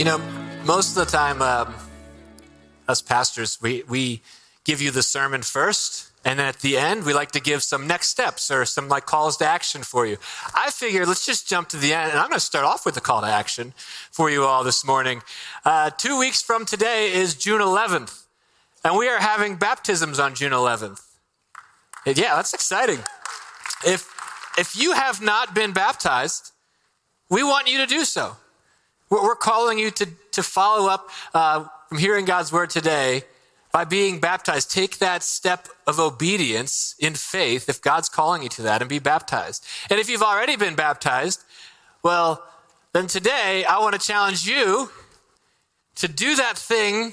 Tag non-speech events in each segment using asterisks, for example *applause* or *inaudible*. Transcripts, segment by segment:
You know, most of the time, um, us pastors, we, we give you the sermon first, and then at the end, we like to give some next steps or some like calls to action for you. I figure let's just jump to the end, and I'm going to start off with the call to action for you all this morning. Uh, two weeks from today is June 11th, and we are having baptisms on June 11th. Yeah, that's exciting. If if you have not been baptized, we want you to do so. We're calling you to, to follow up uh, from hearing God's word today by being baptized. Take that step of obedience in faith if God's calling you to that and be baptized. And if you've already been baptized, well, then today I want to challenge you to do that thing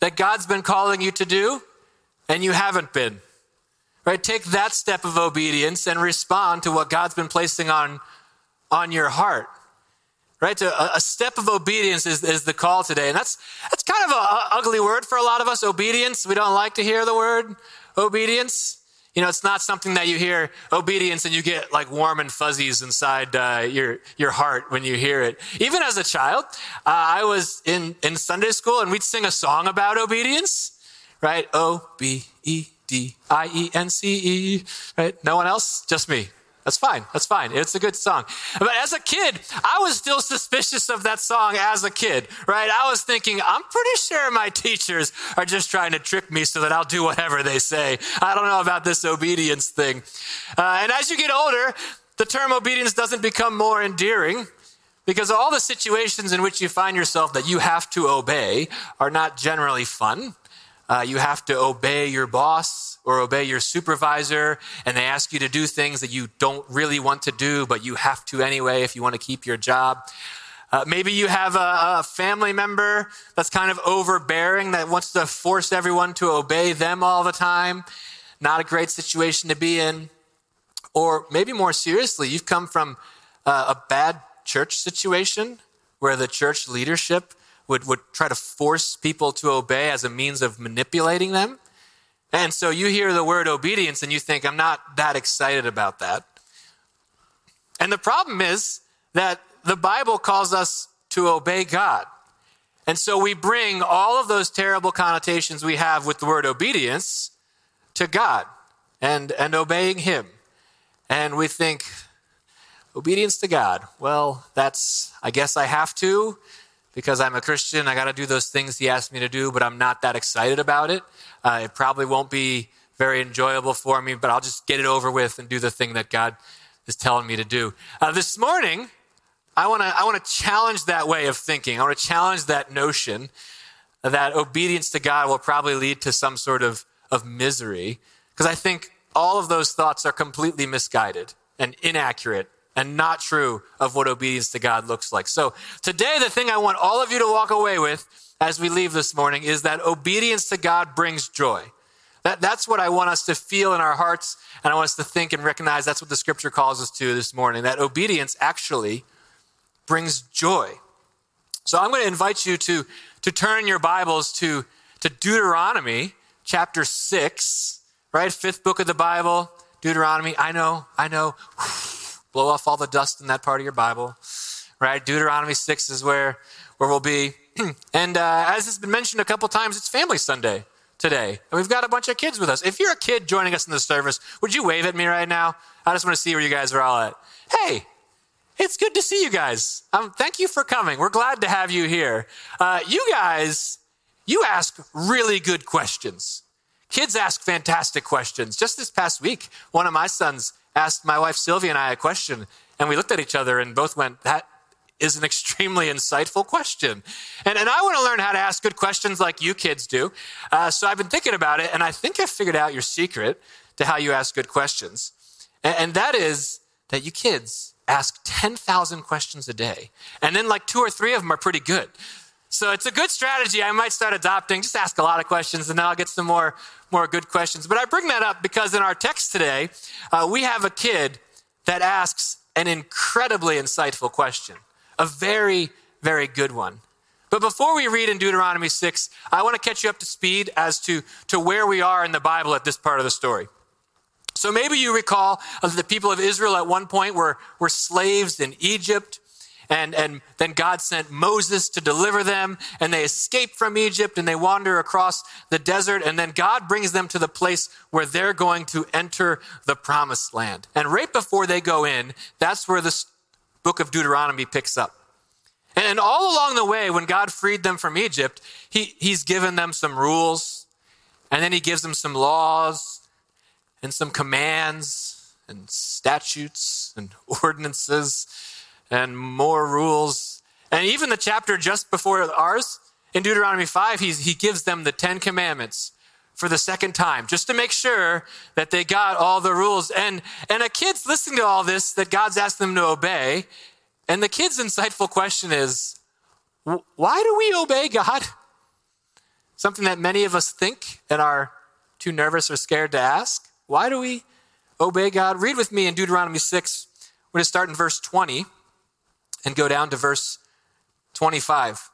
that God's been calling you to do and you haven't been. Right? Take that step of obedience and respond to what God's been placing on, on your heart. Right? A, a step of obedience is, is the call today. And that's, that's kind of an ugly word for a lot of us, obedience. We don't like to hear the word obedience. You know, it's not something that you hear obedience and you get like warm and fuzzies inside uh, your, your heart when you hear it. Even as a child, uh, I was in, in Sunday school and we'd sing a song about obedience, right? O B E D I E N C E, right? No one else? Just me. That's fine. That's fine. It's a good song. But as a kid, I was still suspicious of that song as a kid, right? I was thinking, I'm pretty sure my teachers are just trying to trick me so that I'll do whatever they say. I don't know about this obedience thing. Uh, and as you get older, the term obedience doesn't become more endearing because all the situations in which you find yourself that you have to obey are not generally fun. Uh, you have to obey your boss or obey your supervisor, and they ask you to do things that you don't really want to do, but you have to anyway if you want to keep your job. Uh, maybe you have a, a, family member that's kind of overbearing that wants to force everyone to obey them all the time. Not a great situation to be in. Or maybe more seriously, you've come from uh, a bad church situation where the church leadership would, would try to force people to obey as a means of manipulating them. And so you hear the word obedience and you think, I'm not that excited about that. And the problem is that the Bible calls us to obey God. And so we bring all of those terrible connotations we have with the word obedience to God and, and obeying Him. And we think, obedience to God, well, that's, I guess I have to because I'm a Christian. I got to do those things he asked me to do, but I'm not that excited about it. Uh, it probably won't be very enjoyable for me, but I'll just get it over with and do the thing that God is telling me to do. Uh, this morning, I want to I want to challenge that way of thinking. I want to challenge that notion that obedience to God will probably lead to some sort of, of misery, because I think all of those thoughts are completely misguided and inaccurate and not true of what obedience to God looks like. So today, the thing I want all of you to walk away with as we leave this morning is that obedience to God brings joy. That, that's what I want us to feel in our hearts, and I want us to think and recognize that's what the scripture calls us to this morning. That obedience actually brings joy. So I'm going to invite you to, to turn your Bibles to, to Deuteronomy chapter 6, right? Fifth book of the Bible, Deuteronomy. I know, I know blow off all the dust in that part of your Bible, right? Deuteronomy 6 is where, where we'll be. *clears throat* and uh, as has been mentioned a couple times, it's Family Sunday today. And we've got a bunch of kids with us. If you're a kid joining us in the service, would you wave at me right now? I just want to see where you guys are all at. Hey, it's good to see you guys. Um, thank you for coming. We're glad to have you here. Uh, you guys, you ask really good questions. Kids ask fantastic questions. Just this past week, one of my sons asked my wife Sylvia and I a question, and we looked at each other and both went, That is an extremely insightful question. And, and I want to learn how to ask good questions like you kids do. Uh, so I've been thinking about it, and I think I've figured out your secret to how you ask good questions. And, and that is that you kids ask 10,000 questions a day. And then, like, two or three of them are pretty good. So it's a good strategy I might start adopting. Just ask a lot of questions, and then I'll get some more more good questions. But I bring that up because in our text today, uh, we have a kid that asks an incredibly insightful question, a very, very good one. But before we read in Deuteronomy 6, I want to catch you up to speed as to, to where we are in the Bible at this part of the story. So maybe you recall that the people of Israel at one point were, were slaves in Egypt. And, and then God sent Moses to deliver them, and they escape from Egypt and they wander across the desert. And then God brings them to the place where they're going to enter the promised land. And right before they go in, that's where the book of Deuteronomy picks up. And all along the way, when God freed them from Egypt, he, He's given them some rules, and then He gives them some laws and some commands and statutes and *laughs* ordinances and more rules. And even the chapter just before ours, in Deuteronomy 5, he, he gives them the Ten Commandments for the second time, just to make sure that they got all the rules. And, and a kid's listening to all this that God's asked them to obey. And the kid's insightful question is, why do we obey God? *laughs* Something that many of us think and are too nervous or scared to ask. Why do we obey God? Read with me in Deuteronomy 6. We're going to start in verse 20 and go down to verse 25.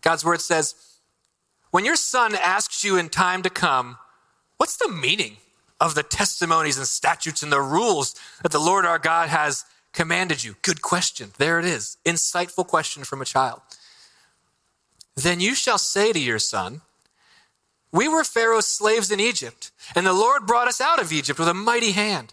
God's word says, When your son asks you in time to come, what's the meaning of the testimonies and statutes and the rules that the Lord our God has commanded you? Good question. There it is. Insightful question from a child. Then you shall say to your son, We were Pharaoh's slaves in Egypt, and the Lord brought us out of Egypt with a mighty hand.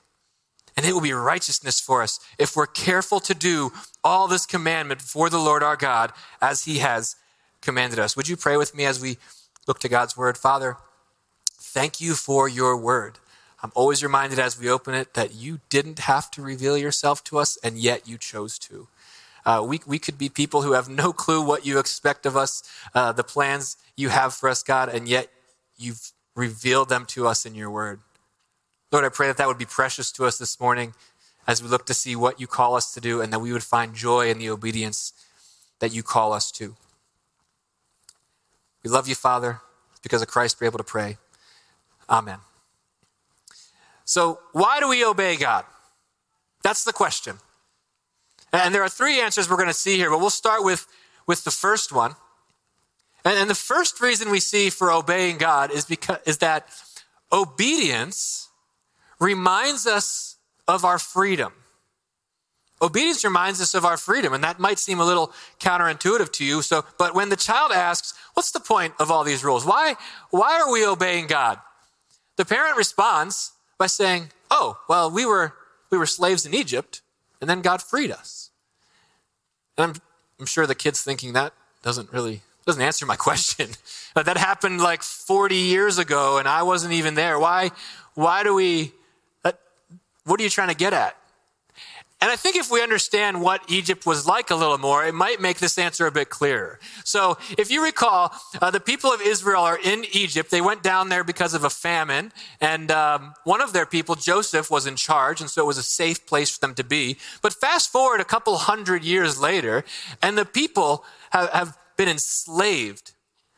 And it will be righteousness for us if we're careful to do all this commandment for the Lord our God as he has commanded us. Would you pray with me as we look to God's word? Father, thank you for your word. I'm always reminded as we open it that you didn't have to reveal yourself to us, and yet you chose to. Uh, we, we could be people who have no clue what you expect of us, uh, the plans you have for us, God, and yet you've revealed them to us in your word. Lord, I pray that that would be precious to us this morning as we look to see what you call us to do and that we would find joy in the obedience that you call us to. We love you, Father. Because of Christ, we're able to pray. Amen. So, why do we obey God? That's the question. And there are three answers we're going to see here, but we'll start with, with the first one. And, and the first reason we see for obeying God is, because, is that obedience reminds us of our freedom. Obedience reminds us of our freedom, and that might seem a little counterintuitive to you. So, but when the child asks, What's the point of all these rules? Why, why are we obeying God? The parent responds by saying, Oh, well, we were, we were slaves in Egypt, and then God freed us. And I'm, I'm sure the kid's thinking that doesn't really doesn't answer my *laughs* question. that happened like 40 years ago, and I wasn't even there. Why, why do we what are you trying to get at? And I think if we understand what Egypt was like a little more, it might make this answer a bit clearer. So, if you recall, uh, the people of Israel are in Egypt. They went down there because of a famine, and um, one of their people, Joseph, was in charge, and so it was a safe place for them to be. But fast forward a couple hundred years later, and the people have, have been enslaved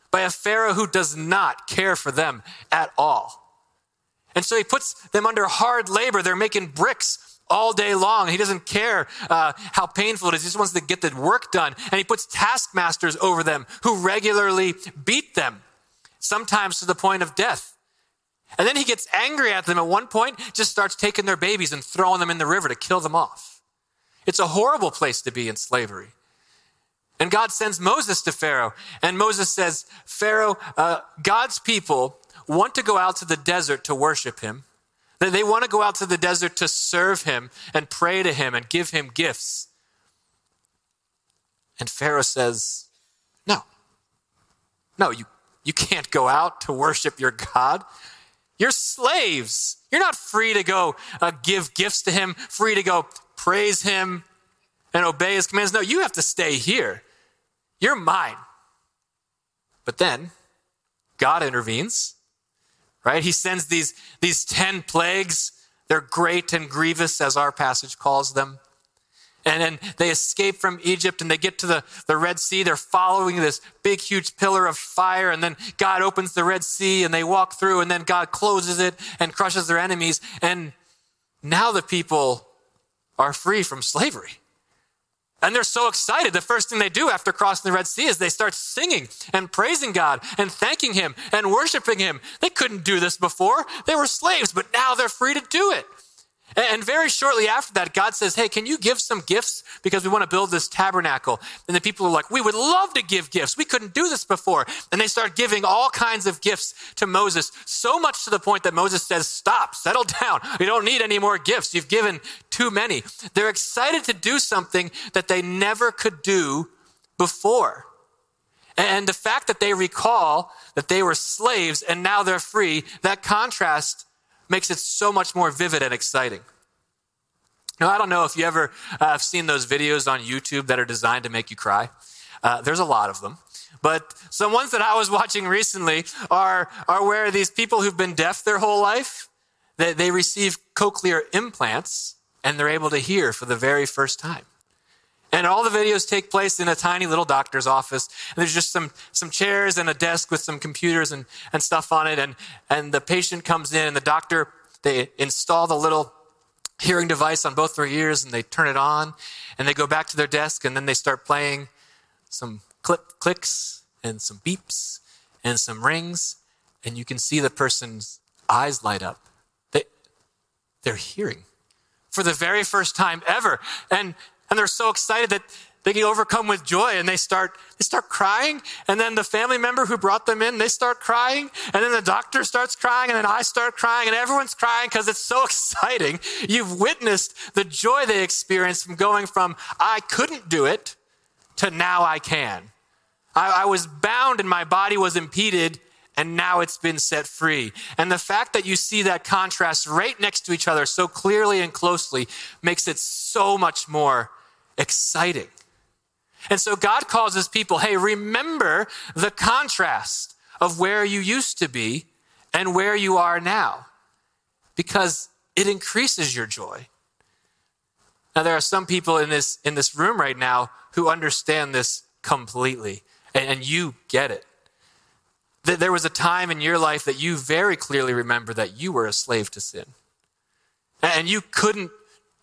by a Pharaoh who does not care for them at all. And so he puts them under hard labor. They're making bricks all day long. He doesn't care uh, how painful it is. He just wants to get the work done. And he puts taskmasters over them who regularly beat them, sometimes to the point of death. And then he gets angry at them at one point, just starts taking their babies and throwing them in the river to kill them off. It's a horrible place to be in slavery. And God sends Moses to Pharaoh. And Moses says, Pharaoh, uh, God's people want to go out to the desert to worship him. They want to go out to the desert to serve him and pray to him and give him gifts. And Pharaoh says, No. No, you, you can't go out to worship your God. You're slaves. You're not free to go uh, give gifts to him, free to go praise him and obey his commands. No, you have to stay here. You're mine. But then God intervenes right? He sends these, these 10 plagues. They're great and grievous, as our passage calls them. And then they escape from Egypt and they get to the, the Red Sea. They're following this big, huge pillar of fire. And then God opens the Red Sea and they walk through and then God closes it and crushes their enemies. And now the people are free from slavery. And they're so excited. The first thing they do after crossing the Red Sea is they start singing and praising God and thanking Him and worshiping Him. They couldn't do this before. They were slaves, but now they're free to do it. And very shortly after that, God says, Hey, can you give some gifts? Because we want to build this tabernacle. And the people are like, We would love to give gifts. We couldn't do this before. And they start giving all kinds of gifts to Moses, so much to the point that Moses says, Stop, settle *laughs* down. You don't need any more gifts. You've given too many. They're excited to do something that they never could do before. And the fact that they recall that they were slaves and now they're free, that contrast makes it so much more vivid and exciting. Now, I don't know if you ever uh, have seen those videos on YouTube that are designed to make you cry. Uh, there's a lot of them. But some ones that I was *laughs* watching recently are, are where these people who've been deaf their whole life, they, they receive cochlear implants and they're able to hear for the very first time. And all the videos take place in a tiny little doctor's office. And there's just some, some chairs and a desk with some computers and, and stuff on it. And, and the patient comes in and the doctor, they install the little hearing device on both their ears and they turn it on and they go back to their desk and then they start playing some click, clicks and some beeps and some rings. And you can see the person's eyes light up. They, they're hearing for the very first time ever. And and they're so excited that they get overcome with joy and they start they start crying. And then the family member who brought them in they start crying. And then the doctor starts crying and then i start crying and everyone's crying because it's so *laughs* exciting. You've witnessed the joy they experience from going from i couldn't do it to now i can. I, I was bound and my body was impeded and now it's been set free. And the fact that you see that contrast right next to each other so clearly and closely makes it so much more exciting. And so God calls his people, hey, remember the contrast of where you used to be and where you are now, because it increases your joy. Now, there are some people in this, in this room right now who understand this completely, and, and you get it. That there was a time in your life that you very clearly remember that you were a slave to sin. And you couldn't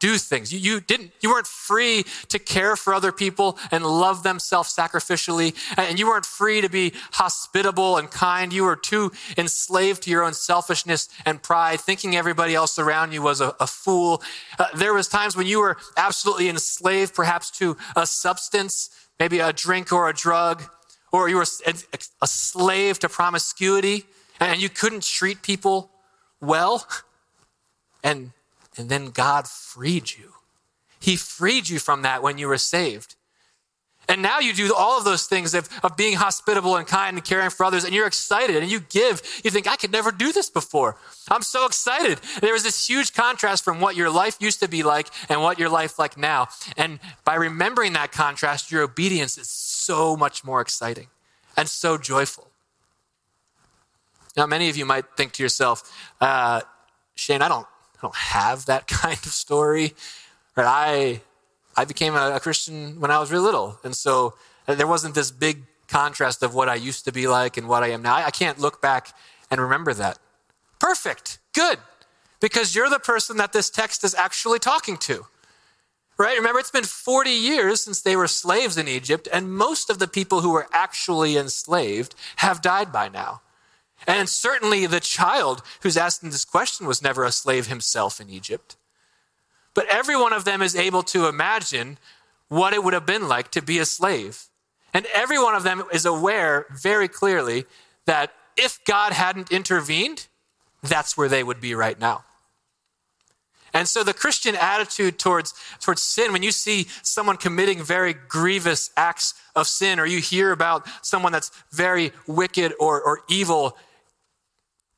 do things. You, you didn't, you weren't free to care for other people and love them self-sacrificially. And you weren't free to be hospitable and kind. You were too enslaved to your own selfishness and pride, thinking everybody else around you was a, a fool. Uh, there was times when you were absolutely enslaved, perhaps to a substance, maybe a drink or a drug, or you were a, a slave to promiscuity and you couldn't treat people well. And and then God freed you. He freed you from that when you were saved. And now you do all of those things of, of being hospitable and kind and caring for others, and you're excited and you give. You think, I could never do this before. I'm so excited. There was this huge contrast from what your life used to be like and what your life like now. And by remembering that contrast, your obedience is so much more exciting and so joyful. Now, many of you might think to yourself, uh, Shane, I don't, I don't have that *laughs* kind of story. Right? I I became a, Christian when I was really little, and so uh, there wasn't this big contrast of what I used to be like and what I am now. I, I can't look back and remember that. Perfect, good, because you're the person that this text is actually talking to. Right? Remember, it's been 40 years since they were slaves in Egypt, and most of the people who were actually enslaved have died by now. And certainly the child who's asking this question was never a slave himself in Egypt. But every one of them is able to imagine what it would have been like to be a slave. And every one of them is aware very clearly that if God hadn't intervened, that's where they would be right now. And so the Christian attitude towards, towards sin, when you see someone committing very grievous acts of sin, or you hear about someone that's very wicked or, or evil,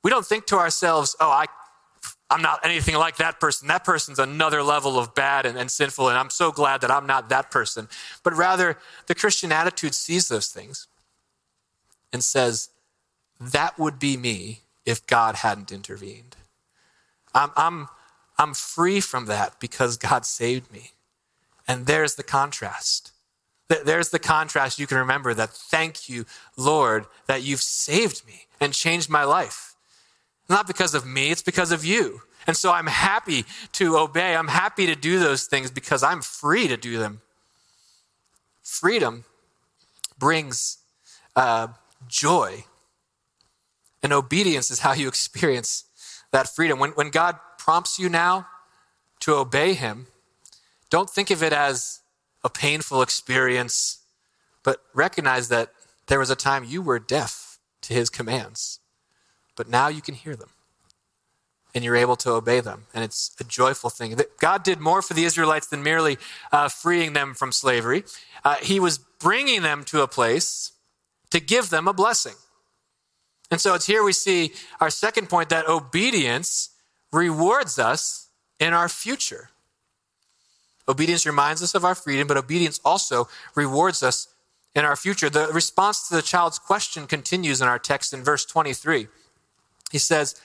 we don't think to ourselves, oh, I, I'm not anything like that person. That person's another level of bad and, and sinful, and I'm so glad that I'm not that person. But rather, the Christian attitude sees those things and says, that would be me if God hadn't intervened. I'm, I'm, I'm free from that because God saved me. And there's the contrast. There's the contrast you can remember that thank you, Lord, that you've saved me and changed my life. Not because of me, it's because of you. And so I'm happy to obey. I'm happy to do those things because I'm free to do them. Freedom brings uh, joy. And obedience is how you *laughs* experience that freedom. When, when God prompts you now to obey Him, don't think of it as a painful experience, but recognize that there was a time you were deaf to His commands, but now you can hear them and you're able to obey them. And it's a joyful thing. God did more for the Israelites than merely uh, freeing them from slavery. Uh, he was bringing them to a place to give them a blessing. And so it's here we see our second point that obedience rewards us in our future. Obedience reminds us of our freedom, but obedience also rewards us in our future. The response to the child's question continues in our text in verse 23. He says,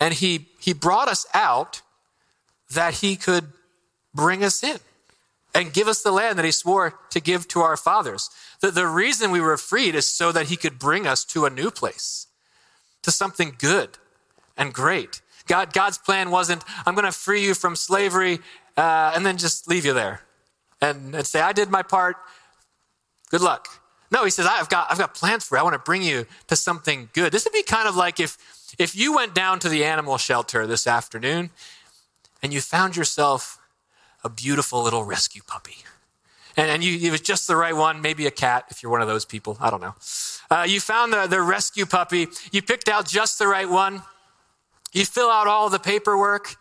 And he, he brought us out that he could bring us in and give us the land that he swore to give to our fathers. The, the reason we were freed is so that he could bring us to a new place, to something good and great. God, God's plan wasn't, I'm going to free you from slavery uh, and then just leave you there and, and say, I did my part. Good luck. No, he says, I've got, I've got plans for you. I want to bring you to something good. This would be kind of like if, if you went down to the animal shelter this afternoon and you found yourself a beautiful little rescue puppy. And, and you, it was just the right one, maybe a cat if you're one of those people. I don't know. Uh, you found the, the rescue puppy. You picked out just the right one. You fill out all the paperwork.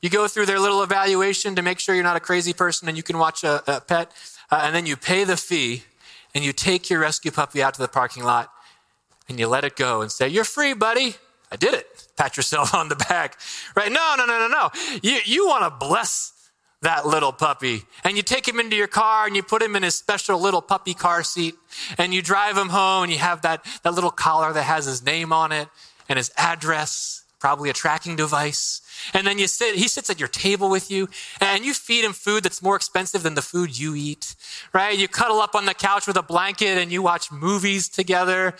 You go through their little evaluation to make sure you're not a crazy person and you can watch a, a pet. Uh, and then you pay the fee and you take your rescue puppy out to the parking lot and you let it go and say, You're free, buddy. I did it. Pat yourself *laughs* on the back. Right? No, no, no, no, no. You, you want to bless that little puppy. And you take him into your car and you put him in his special little puppy car seat and you drive him home and you have that, that little collar that has his name on it and his address, probably a tracking device. And then you sit, he sits at your table with you and you feed him food that's more expensive than the food you eat, right? You cuddle up on the couch with a blanket and you watch movies together,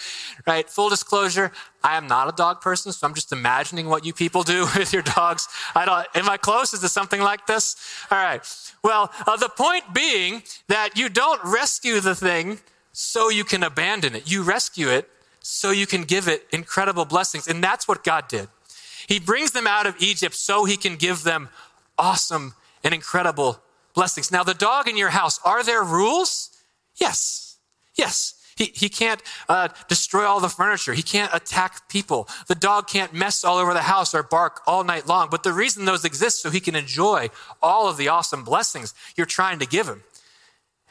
right? Full disclosure, I am not a dog person, so I'm just imagining what you people do *laughs* with your dogs. I don't, am I close? Is this something like this? All right. Well, uh, the point being that you don't rescue the thing so you can abandon it. You rescue it so you can give it incredible blessings. And that's what God did. He brings them out of Egypt so he can give them awesome and incredible blessings. Now, the dog in your house, are there rules? Yes. Yes. He, he can't uh, destroy all the furniture. He can't attack people. The dog can't mess all over the house or bark all night long. But the reason those exist so he can enjoy all of the awesome blessings you're trying to give him.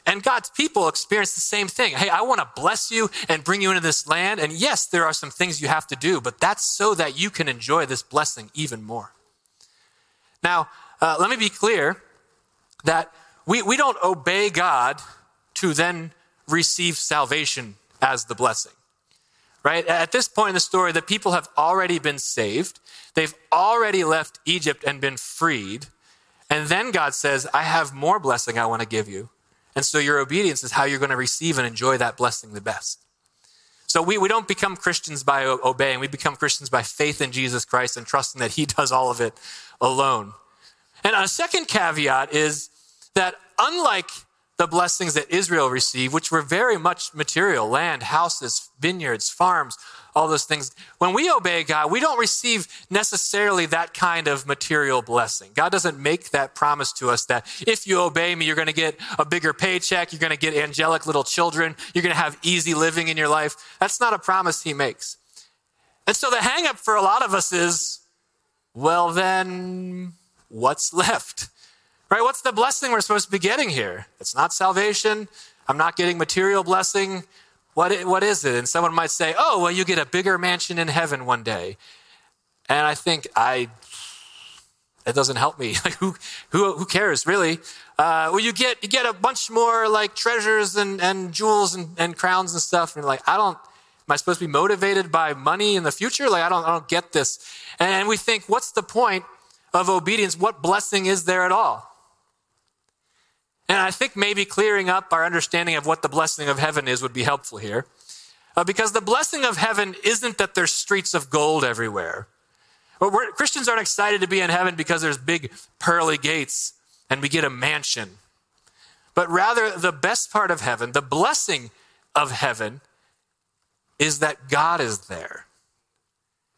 And God's people experience the same thing. Hey, I want to bless you and bring you into this land. And yes, there are some things you have to do, but that's so that you can enjoy this blessing even more. Now, uh, let me be clear that we, we don't obey God to then receive salvation as the blessing. Right? At this point in the story, the people have already been saved. They've already left Egypt and been freed. And then God says, I have more blessing I want to give you. And so your obedience is how you're going to receive and enjoy that blessing the best. So we, we don't become Christians by obeying. We become Christians by faith in Jesus Christ and trusting that he *laughs* does all of it alone. And a second caveat is that unlike the blessings that Israel received, which were very much material land, houses, vineyards, farms, all those things. When we obey God, we don't receive necessarily that kind of material blessing. God doesn't make that promise to us that if you obey me, you're going to get a bigger paycheck, you're going to get angelic little children, you're going to have easy living in your life. That's not a promise He makes. And so the hangup for a lot of us is, well, then what's left? Right? What's the blessing we're supposed to be getting here? It's not salvation. I'm not getting material blessing. What, what is it? And someone might say, oh, well, you get a bigger mansion in heaven one day. And I think I, it doesn't help me. *laughs* Like who, who, who cares really? Uh, well, you get, you get a bunch more like treasures and, and jewels and, and crowns and stuff. And like, I don't, am I supposed to be motivated by money in the future? Like, I don't, I don't get this. And we think, what's the point of obedience? What blessing is there at all? And I think maybe clearing up our understanding of what the blessing of heaven is would be helpful here. Uh, because the blessing of heaven isn't that there's streets of gold everywhere. Christians aren't excited to be in heaven because there's big pearly gates and we get a mansion. But rather, the best part of heaven, the blessing of heaven, is that God is there.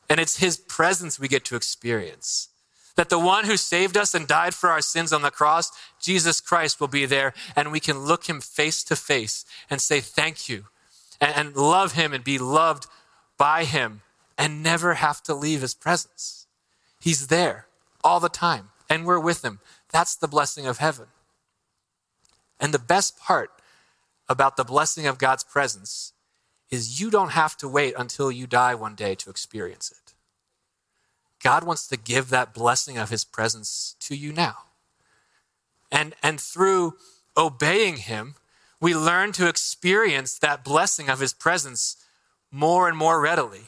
And it's his presence we get to experience. That the one who saved us and died for our sins on the cross, Jesus Christ, will be there, and we can look him face to face and say, Thank you, and, and love him and be loved by him, and never have to leave his presence. He's there all the time, and we're with him. That's the blessing of heaven. And the best part about the blessing of God's presence is you don't have to wait until you die one day to experience it. God wants to give that blessing of his presence to you now. And, and through obeying him, we learn to experience that blessing of his presence more and more readily.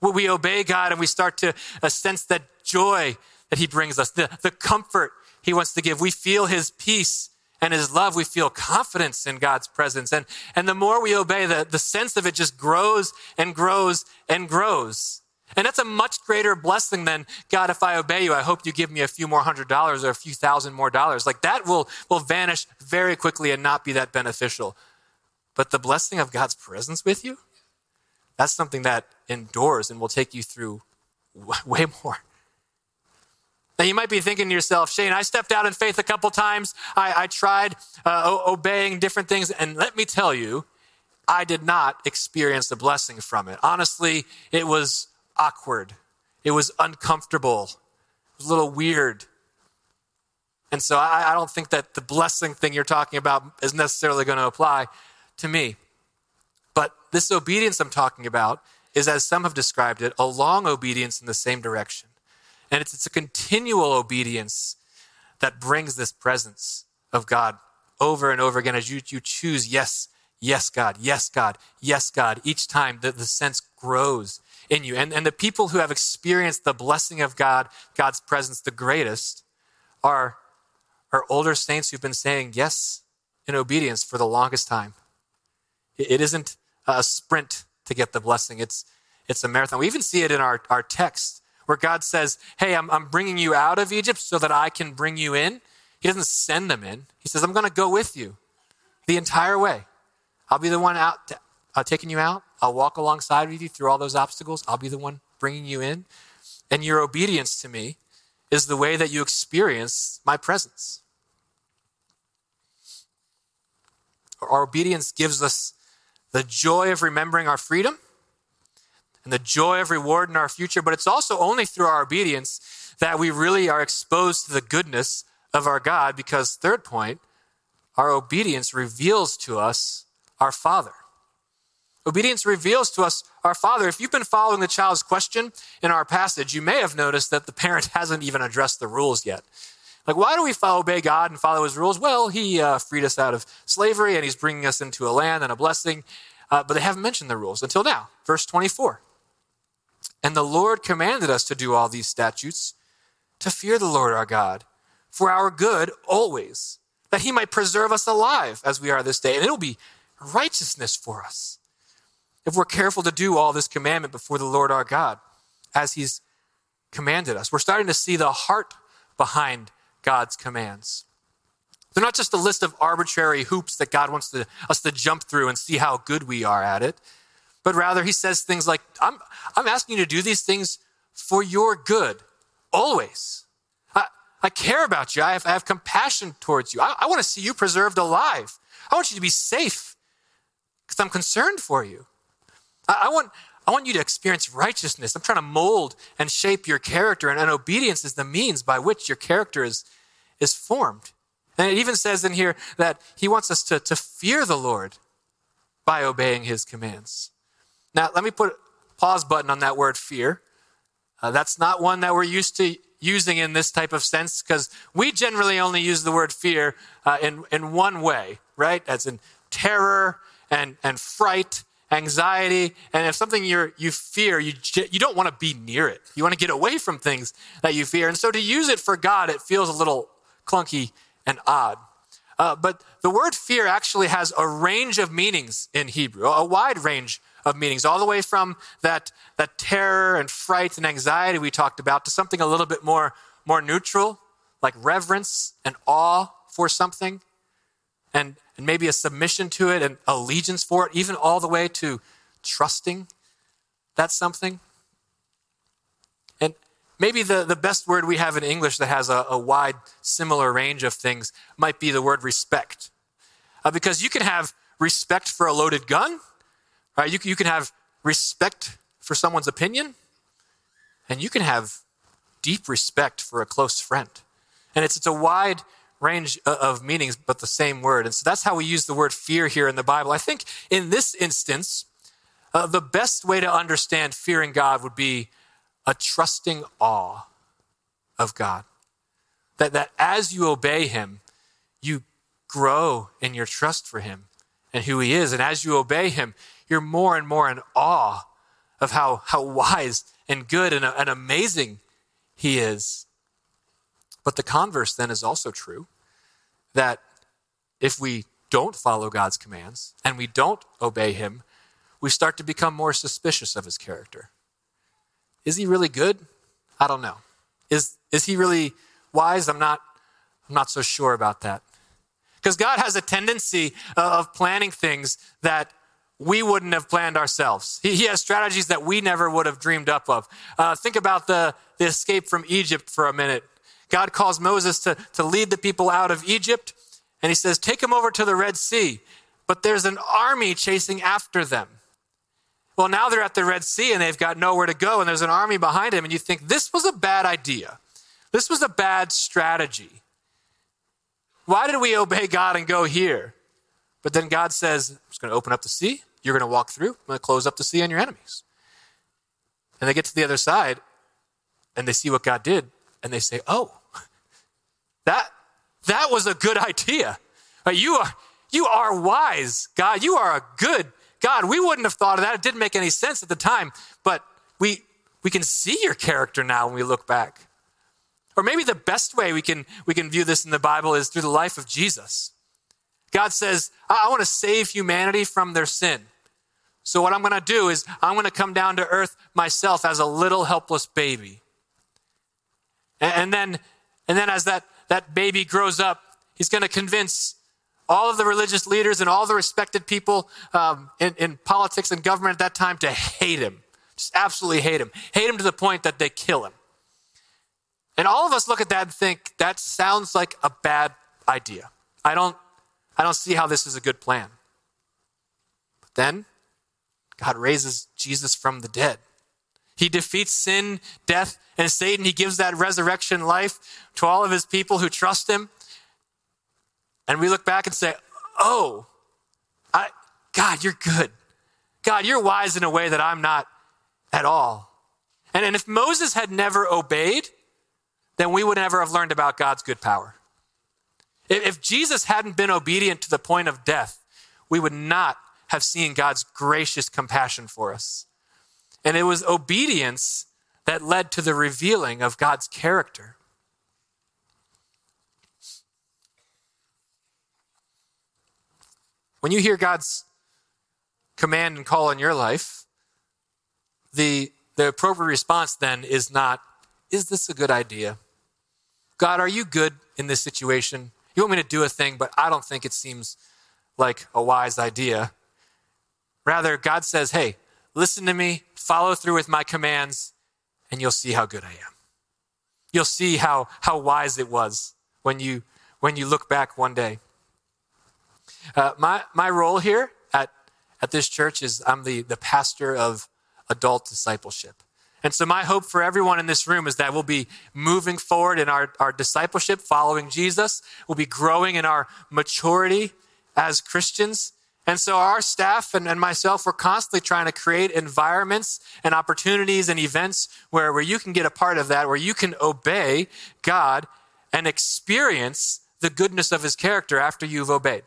When we obey God and we start to uh, sense that joy that he brings us, the, the comfort he wants to give, we feel his peace and his love, we feel confidence in God's presence. And, and the more we obey, the, the sense of it just grows and grows and grows. And that's a much greater blessing than, God, if I obey you, I hope you give me a few more hundred dollars or a few thousand more dollars. Like that will, will vanish very quickly and not be that beneficial. But the blessing of God's presence with you, that's something that endures and will take you through *laughs* way more. Now, you might be thinking to yourself, Shane, I stepped out in faith a couple times. I, I tried uh, obeying different things. And let me tell you, I did not experience the blessing from it. Honestly, it was awkward. It was uncomfortable. It was a little weird. And so I, I don't think that the blessing thing you're talking about is necessarily going to apply to me. But this obedience I'm talking about is, as some have described it, a long obedience in the same direction. And it's, it's a continual obedience that brings this presence of God over and over again as you, you choose, yes, yes, God, yes, God, yes, God. Each time the, the sense grows in you. And, and the people who have experienced the blessing of God, God's presence the greatest, are, are older saints who've been saying yes in obedience for the longest time. It, it isn't a sprint to get the blessing, it's, it's a marathon. We even see it in our, our text where God says, Hey, I'm, I'm bringing you out of Egypt so that I can bring you in. He doesn't send them in. He says, I'm going to go with you the entire way. I'll be the one out uh, taking you out. I'll walk alongside with you through all those obstacles. I'll be the one bringing you in. And your obedience to me is the way that you experience my presence. Our obedience gives us the joy of remembering our freedom and the joy of reward in our future, but it's also only through our obedience that we really are exposed to the goodness of our God, because, third point, our obedience reveals to us our Father. Obedience reveals to us our Father. If you've been following the child's question in our passage, you may have noticed that the parent *laughs* hasn't even addressed the rules yet. Like, why do we obey God and follow his rules? Well, he uh, freed us out of slavery and he's bringing us into a land and a blessing. Uh, but they haven't mentioned the rules until now. Verse 24. And the Lord commanded us to do all these statutes, to fear the Lord our God, for our good always, that he might preserve us alive as we are this day. And it'll be righteousness for us if we're careful to do all this commandment before the Lord our God, as He's commanded us. We're starting to see the heart behind God's commands. They're not just a list of arbitrary hoops that God wants to, us to jump through and see how good we are at it, but rather He says things like, I'm, I'm asking you to do these things for your good, always. I, I care about you. I have, I have compassion towards you. I, I want to see you preserved alive. I want you to be safe because I'm concerned for you. I, I, want, I want you to experience righteousness. I'm trying to mold and shape your character, and, and obedience is the means by which your character is, is formed. And it even says in here that he wants us to, to fear the Lord by obeying his commands. Now, let me put pause button on that word fear. Uh, that's not one that we're used to using in this type of sense because we generally only use the word fear uh, in, in one way, right? As in terror and, and fright anxiety, and if something you you fear, you, you don't want to be near it. You want to get away from things that you fear. And so to use it for God, it feels a little clunky and odd. Uh, but the word fear actually has a range of meanings in Hebrew, a wide range of meanings, all the way from that, that terror and fright and anxiety we talked about to something a little bit more, more neutral, like reverence and awe for something, and, and maybe a submission to it and allegiance for it, even all the way to trusting that something. And maybe the, the best word we have in English that has a, a wide, similar range of things might be the word respect. Uh, because you can have respect for a loaded gun, right? You, you can have respect for someone's opinion, and you can have deep respect for a close friend. And it's, it's a wide range of meanings, but the same word. And so that's how we use the word fear here in the Bible. I think in this instance, uh, the best way to understand fearing God would be a trusting awe of God. That, that as you obey Him, you grow in your trust for Him and who He is. And as you obey Him, you're more and more in awe of how, how wise and good and, and amazing He is. But the converse then is also true that if we don't follow God's commands and we don't obey Him, we start to become more suspicious of His character. Is He really good? I don't know. Is, is He really wise? I'm not, I'm not so sure about that. Because God has a tendency of planning things that we wouldn't have planned ourselves. He, he has strategies that we never would have dreamed up of. Uh, think about the, the escape from Egypt for a minute. God calls Moses to, to lead the people out of Egypt, and he says, Take them over to the Red Sea. But there's an army chasing after them. Well, now they're at the Red Sea and they've got nowhere to go, and there's an army behind them, and you think, This was a bad idea. This was a bad strategy. Why did we obey God and go here? But then God says, I'm just going to open up the sea. You're going to walk through. I'm going to close up the sea on your enemies. And they get to the other side and they see what God did and they say, Oh, that, that was a good idea. You are, you are wise, God. You are a good God. We wouldn't have thought of that. It didn't make any sense at the time, but we, we can see your character now when we look back. Or maybe the best way we can, we can view this in the Bible is through the life of Jesus. God says, I, I want to save humanity from their sin. So, what I'm going to do is, I'm going to come down to earth myself as a little helpless baby. And, and then, and then as that, that baby grows up, he's going to convince all of the religious leaders and all the respected people um, in, in politics and government at that time to hate him. Just absolutely hate him. Hate him to the point that they kill him. And all of us look at that and think that sounds like a bad idea. I don't, I don't see how this is a good plan. But then God raises Jesus from the dead. He defeats sin, death, and Satan. He gives that resurrection life to all of his people who trust him. And we look back and say, Oh, I, God, you're good. God, you're wise in a way that I'm not at all. And, and if Moses had never obeyed, then we would never have learned about God's good power. If, if Jesus hadn't been obedient to the point of death, we would not have seen God's gracious compassion for us. And it was obedience that led to the revealing of God's character. When you hear God's command and call in your life, the, the appropriate response then is not, is this a good idea? God, are you good in this situation? You want me to do a thing, but I don't think it seems like a wise idea. Rather, God says, hey, listen to me, follow through with my commands, and you'll see how good I am. You'll see how, how wise it was when you, when you look back one day. Uh, my, my role here at, at this church is I'm the, the pastor of adult discipleship. And so, my hope for everyone in this room is that we'll be moving forward in our, our discipleship, following Jesus. We'll be growing in our maturity as Christians. And so, our staff and, and myself, we're constantly trying to create environments and opportunities and events where, where you can get a part of that, where you can obey God and experience the goodness of his character after you've obeyed.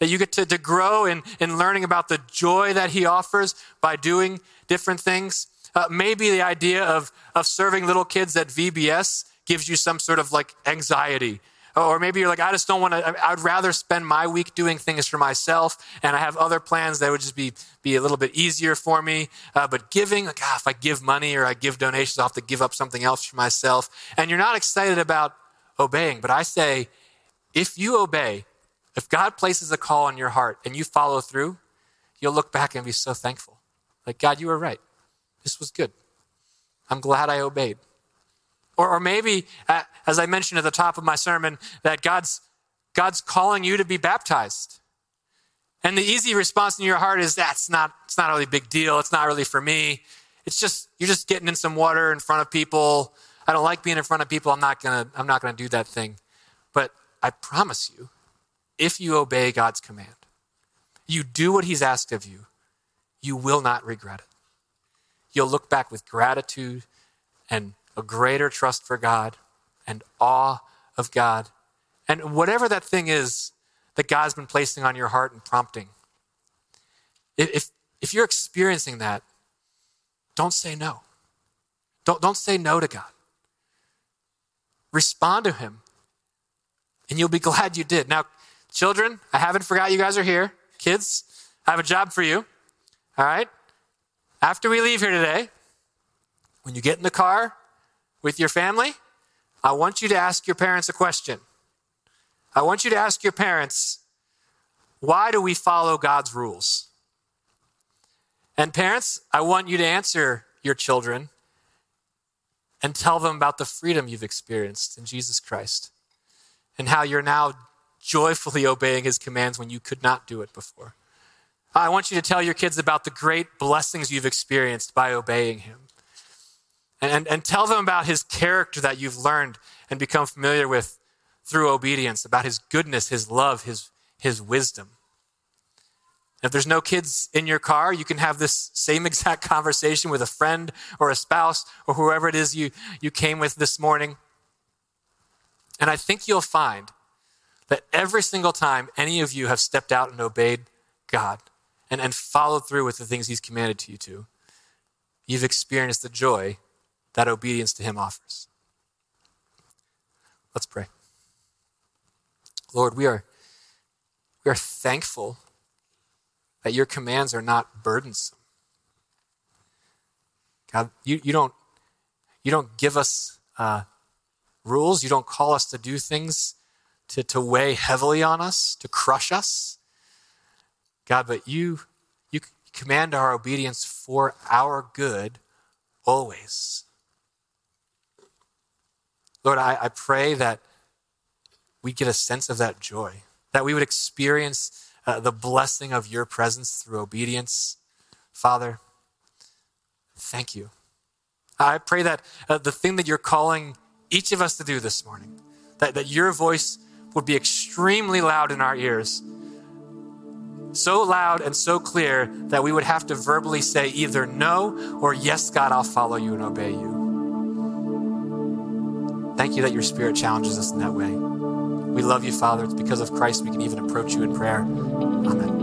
That you get to, to grow in, in learning about the joy that he offers by doing different things uh, maybe the idea of, of serving little kids at VBS gives you some sort of like anxiety Or maybe you're like, I just don't want to, I'd rather spend my week doing things for myself, and I have other plans that would just be, be a little bit easier for me. Uh, but giving, like, ah, if I give money or I give donations, I'll have to give up something else for myself. And you're not excited about obeying. But I say, if you obey, if God places a call on your heart and you follow through, you'll look back and be so thankful. Like, God, you were right. This was good. I'm glad I obeyed. Or, or maybe, uh, as I mentioned at the top of my sermon, that God's, God's calling you to be baptized. And the easy response in your heart is that's not, it's not really a big deal. It's not really for me. It's just, you're just getting in some water in front of people. I don't like being in front of people. I'm not gonna, I'm not gonna do that thing. But I promise you, if you obey God's command, you do what he's asked of you, you will not regret it. You'll look back with gratitude and a greater trust for God and awe of God. And whatever that thing is that God's been placing on your heart and prompting, if, if you're experiencing that, don't say no. Don't, don't say no to God. Respond to Him, and you'll be *laughs* glad you did. Now, children, I haven't forgot you guys are here. Kids, I have a job for you. All right? After we leave here today, when you get in the car with your family, I want you to ask your parents a question. I want you to ask your parents, why do we follow God's rules? And parents, I want you to answer your children and tell them about the freedom you've experienced in Jesus Christ and how you're now joyfully *laughs* obeying his commands when you could not do it before. I want you to tell your kids about the great blessings you've experienced by obeying him and, and tell them about his character that you've learned and become familiar with through obedience, about his goodness, his love, his, his wisdom. If there's no kids in your car, you can have this same *laughs* exact conversation with a friend or a spouse or whoever it is you, you came with this morning. And I think you'll find that every single time any of you have stepped out and obeyed God and, and followed through with the things He's commanded to you to, you've experienced the joy that obedience to Him offers. Let's pray. Lord, we are, we are thankful that your commands are not burdensome. God, you, you, don't, you don't give us uh, rules, you don't call us to do things to, to weigh heavily on us, to crush us. God, but you, you command our obedience for our good always. Lord, I, I pray that we get a sense of that joy, that we would experience uh, the blessing of your presence through obedience. Father, thank you. I pray that uh, the thing that you're calling each of us to do this morning, that, that your voice would be extremely loud in our ears. So loud and so clear that we would have to verbally say either no or yes, God, I'll follow you and obey you. Thank you that your spirit challenges us in that way. We love you, Father. It's because of Christ we can even approach you in prayer. Amen.